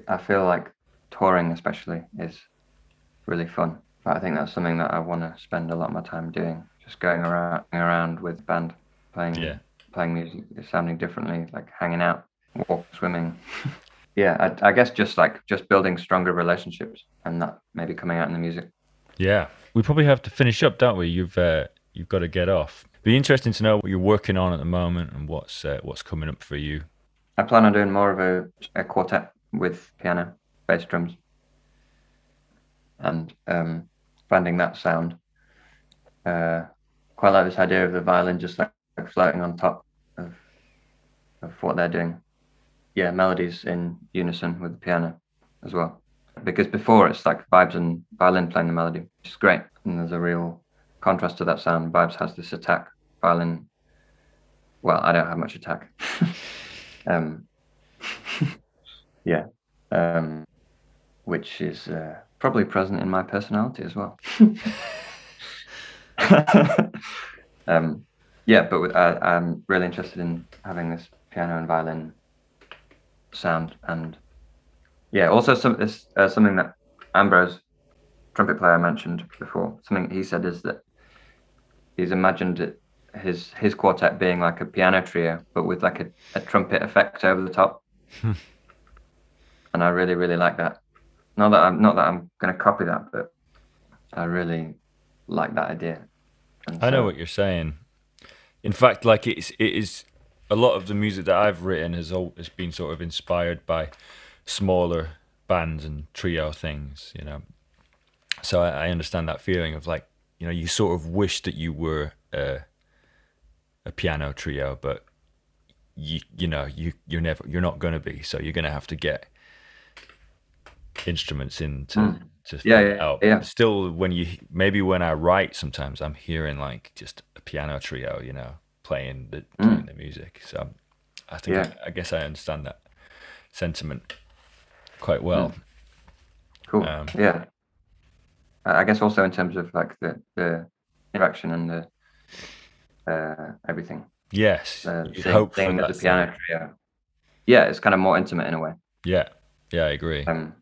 I feel like touring, especially, is really fun. But I think that's something that I want to spend a lot of my time doing. Just going around, around with band, playing, Yeah. playing music, sounding differently, like hanging out, walk, swimming. yeah, I, I guess just like just building stronger relationships, and that maybe coming out in the music. Yeah, we probably have to finish up, don't we? You've uh, you've got to get off. Be interesting to know what you're working on at the moment and what's uh, what's coming up for you. I plan on doing more of a, a quartet with piano, bass, drums, and um, finding that sound. Uh, quite like this idea of the violin just like, like floating on top of of what they're doing. Yeah, melodies in unison with the piano as well. Because before it's like vibes and violin playing the melody, which is great. And there's a real contrast to that sound. Vibes has this attack, violin. Well, I don't have much attack. um, yeah, um, which is uh, probably present in my personality as well. um, yeah, but with, I, I'm really interested in having this piano and violin sound, and yeah, also some this uh, something that Ambrose, trumpet player, mentioned before. Something he said is that he's imagined it, his his quartet being like a piano trio, but with like a, a trumpet effect over the top. and I really, really like that. Not that I'm not that I'm going to copy that, but I really like that idea. And I know so- what you're saying. In fact, like it's it is a lot of the music that I've written has all has been sort of inspired by smaller bands and trio things, you know. So I, I understand that feeling of like you know you sort of wish that you were a a piano trio, but you you know you you're never you're not going to be. So you're going to have to get instruments in to Mm. to Yeah, yeah, out. yeah. Still, when you maybe when I write, sometimes I'm hearing like just a piano trio, you know, playing the playing the music. So I think Mm. Yeah. I, I guess I understand that sentiment quite well. Cool. Um, yeah. I guess also in terms of like the the interaction and the uh, everything. Yes. uh, sing, hope for that a piano trio. Yeah, it's kind of more intimate in a way. Yeah. Yeah, I agree. Um,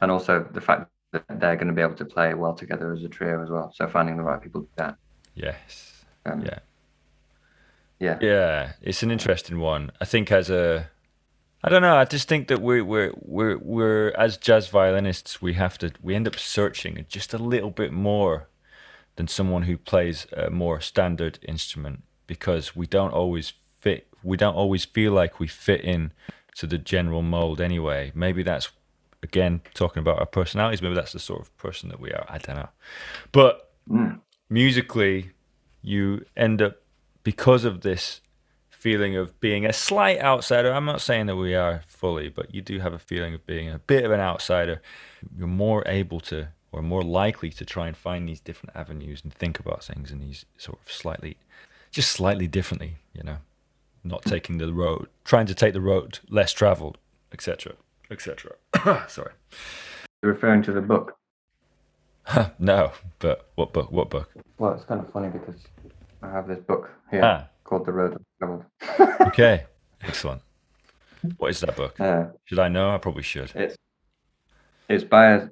and also the fact that they're going to be able to play well together as a trio as well. So finding the right people to do that. yes. Um, Yeah. yeah, Yeah, it's an interesting one. I think as a, I don't know. I just think that we're we're we're we're as jazz violinists, we have to we end up searching just a little bit more than someone who plays a more standard instrument because we don't always fit. We don't always feel like we fit in to the general mold anyway. Maybe that's again talking about our personalities. Maybe that's the sort of person that we are. I don't know, but Mm. musically, you end up because of this feeling of being a slight outsider. I'm not saying that we are fully, but you do have a feeling of being a bit of an outsider. You're more able to, or more likely to try and find these different avenues and think about things in these sort of slightly, just slightly differently, you know, not taking the road, trying to take the road less traveled, etc., etc. Sorry. You're referring to the book. no, but what book? What book? Well, it's kind of funny because I have this book here Ah, called The Road of Travel. okay, excellent. What is that book? Uh, Should I know? I probably should. it's it's by a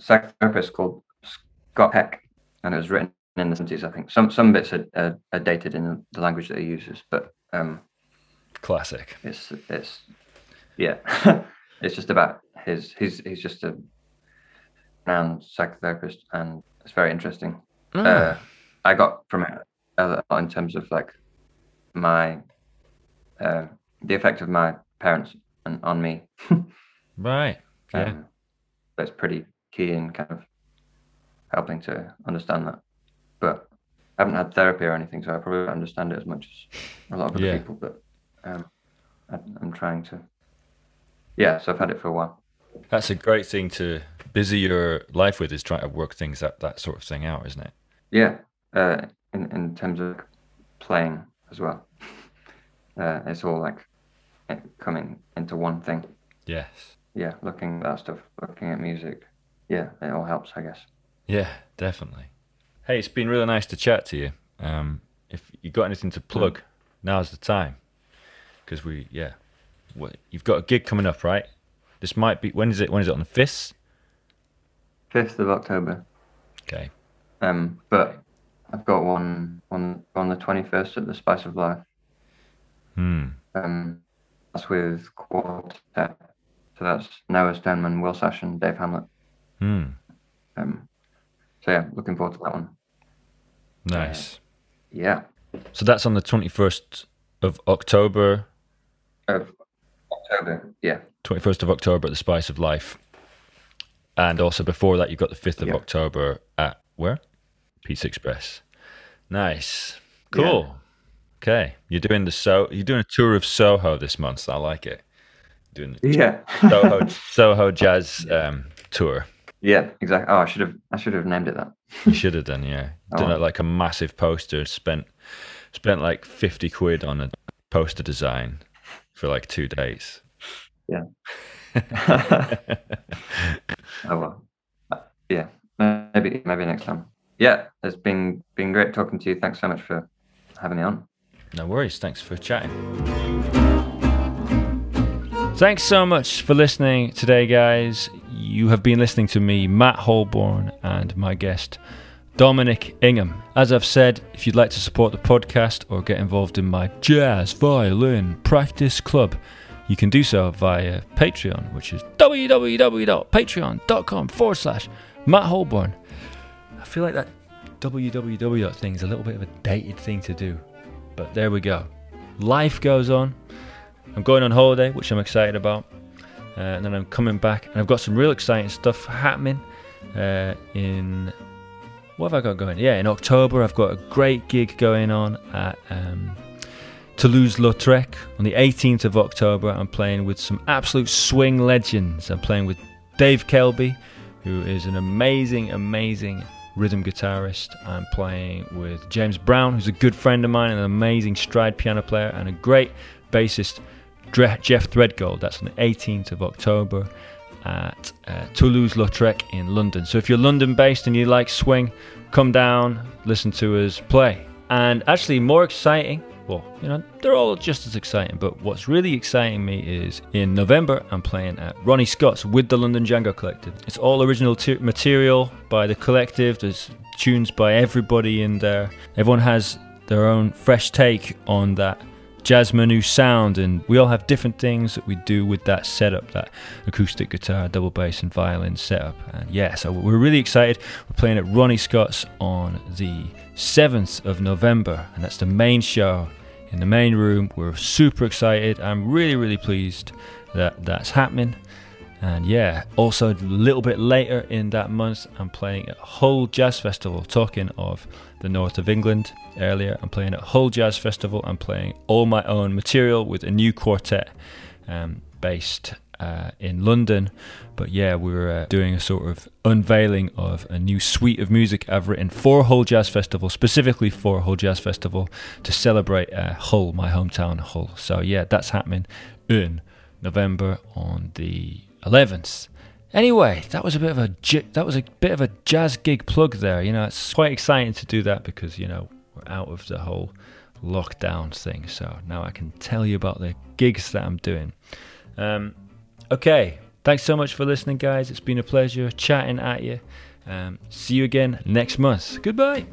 psychotherapist called Scott Peck, and it was written in the 70s, I think. Some some bits are, are, are dated in the language that he uses, but um, Classic. it's it's yeah, it's just about his he's he's just a renowned psychotherapist, and it's very interesting. Uh, I got from it a lot in terms of like my uh, the effect of my parents and on me. right. Yeah. Um, that's pretty key in kind of helping to understand that. But I haven't had therapy or anything, so I probably don't understand it as much as a lot of other Yeah. people. But um, I, I'm trying to. Yeah, so I've had it for a while. That's a great thing to busy your life with is trying to work things that that sort of thing out, isn't it? Yeah, uh, in in terms of playing as well, uh, it's all like eh, coming into one thing. Yes. Yeah, looking at that stuff, looking at music. Yeah, it all helps, I guess. Yeah, definitely. Hey, it's been really nice to chat to you. Um, if you got anything to plug, now's the time. Because we, yeah, what, you've got a gig coming up, right? This might be when is it? When is it on the fifth? Fifth of October. Okay. Um, but I've got one on on the twenty first at the Spice of Life. Hmm. Um, that's with quartet. So that's Noah Stoneman, Will Sash, and Dave Hamblett. Hmm. Um, so yeah, looking forward to that one. Nice. Yeah, So that's on the twenty first of October. of October. Yeah, 21st of October at the Spice of Life. And also before that, you've got the 5th of Yeah. October at where? Pizza Express. Nice. Cool. Okay. You're doing the so you're doing a tour of Soho this month. So I like it. Doing the yeah, Soho Soho Jazz um, tour. yeah. Exactly. Oh, I should have I should have named it that. You should have done, yeah. Done Oh. it like a massive poster. Spent spent like fifty quid on a poster design for like two days. Yeah. oh well. Uh, Yeah, maybe maybe next time. Yeah, it's been been great talking to you. Thanks so much for having me on. No worries. Thanks for chatting. Thanks so much for listening today, guys. You have been listening to me, Matt Holborn, and my guest, Dominic Ingham. As I've said, if you'd like to support the podcast or get involved in my jazz violin practice club, you can do so via Patreon, which is www.patreon.com forward slash Matt Holborn. I feel like that www thing is a little bit of a dated thing to do. But there we go. Life goes on. I'm going on holiday, which I'm excited about. Uh, and then I'm coming back, and I've got some real exciting stuff happening uh, in. What have I got going? Yeah, in October, I've got a great gig going on at um, Toulouse Lautrec. On the 18th of October, I'm playing with some absolute swing legends. I'm playing with Dave Kelbie, who is an amazing, amazing rhythm guitarist. I'm playing with James Brown, who's a good friend of mine, and an amazing stride piano player, and a great bassist, Jeff Threadgold. That's on the 18th of October at uh, Toulouse Lautrec in London. So if you're London based and you like swing, come down, listen to us play. And actually, more exciting, well, you know, they're all just as exciting. But what's really exciting me is in November, I'm playing at Ronnie Scott's with the London Django Collective. It's all original t- material by the collective. There's tunes by everybody in there. Everyone has their own fresh take on that jazz manouche sound, and we all have different things that we do with that setup, that acoustic guitar, double bass, and violin setup. And yeah, so we're really excited. We're playing at Ronnie Scott's on the 7th of November, and that's the main show in the main room. We're super excited. I'm really, really pleased that that's happening. And yeah, also a little bit later in that month, I'm playing at Hull Jazz Festival. Talking of the north of England earlier, I'm playing at Hull Jazz Festival. I'm playing all my own material with a new quartet um, based uh, in London. But yeah, we are uh, doing a sort of unveiling of a new suite of music I've written for Hull Jazz Festival, specifically for Hull Jazz Festival to celebrate uh, Hull, my hometown Hull. So yeah, that's happening in November on the 11th. Anyway, that was a bit of a that was a bit of a jazz gig plug there. You know, it's quite exciting to do that because you know we're out of the whole lockdown thing. So now I can tell you about the gigs that I'm doing. Um, okay, thanks so much for listening, guys. It's been a pleasure chatting at you. Um, see you again next month. Goodbye.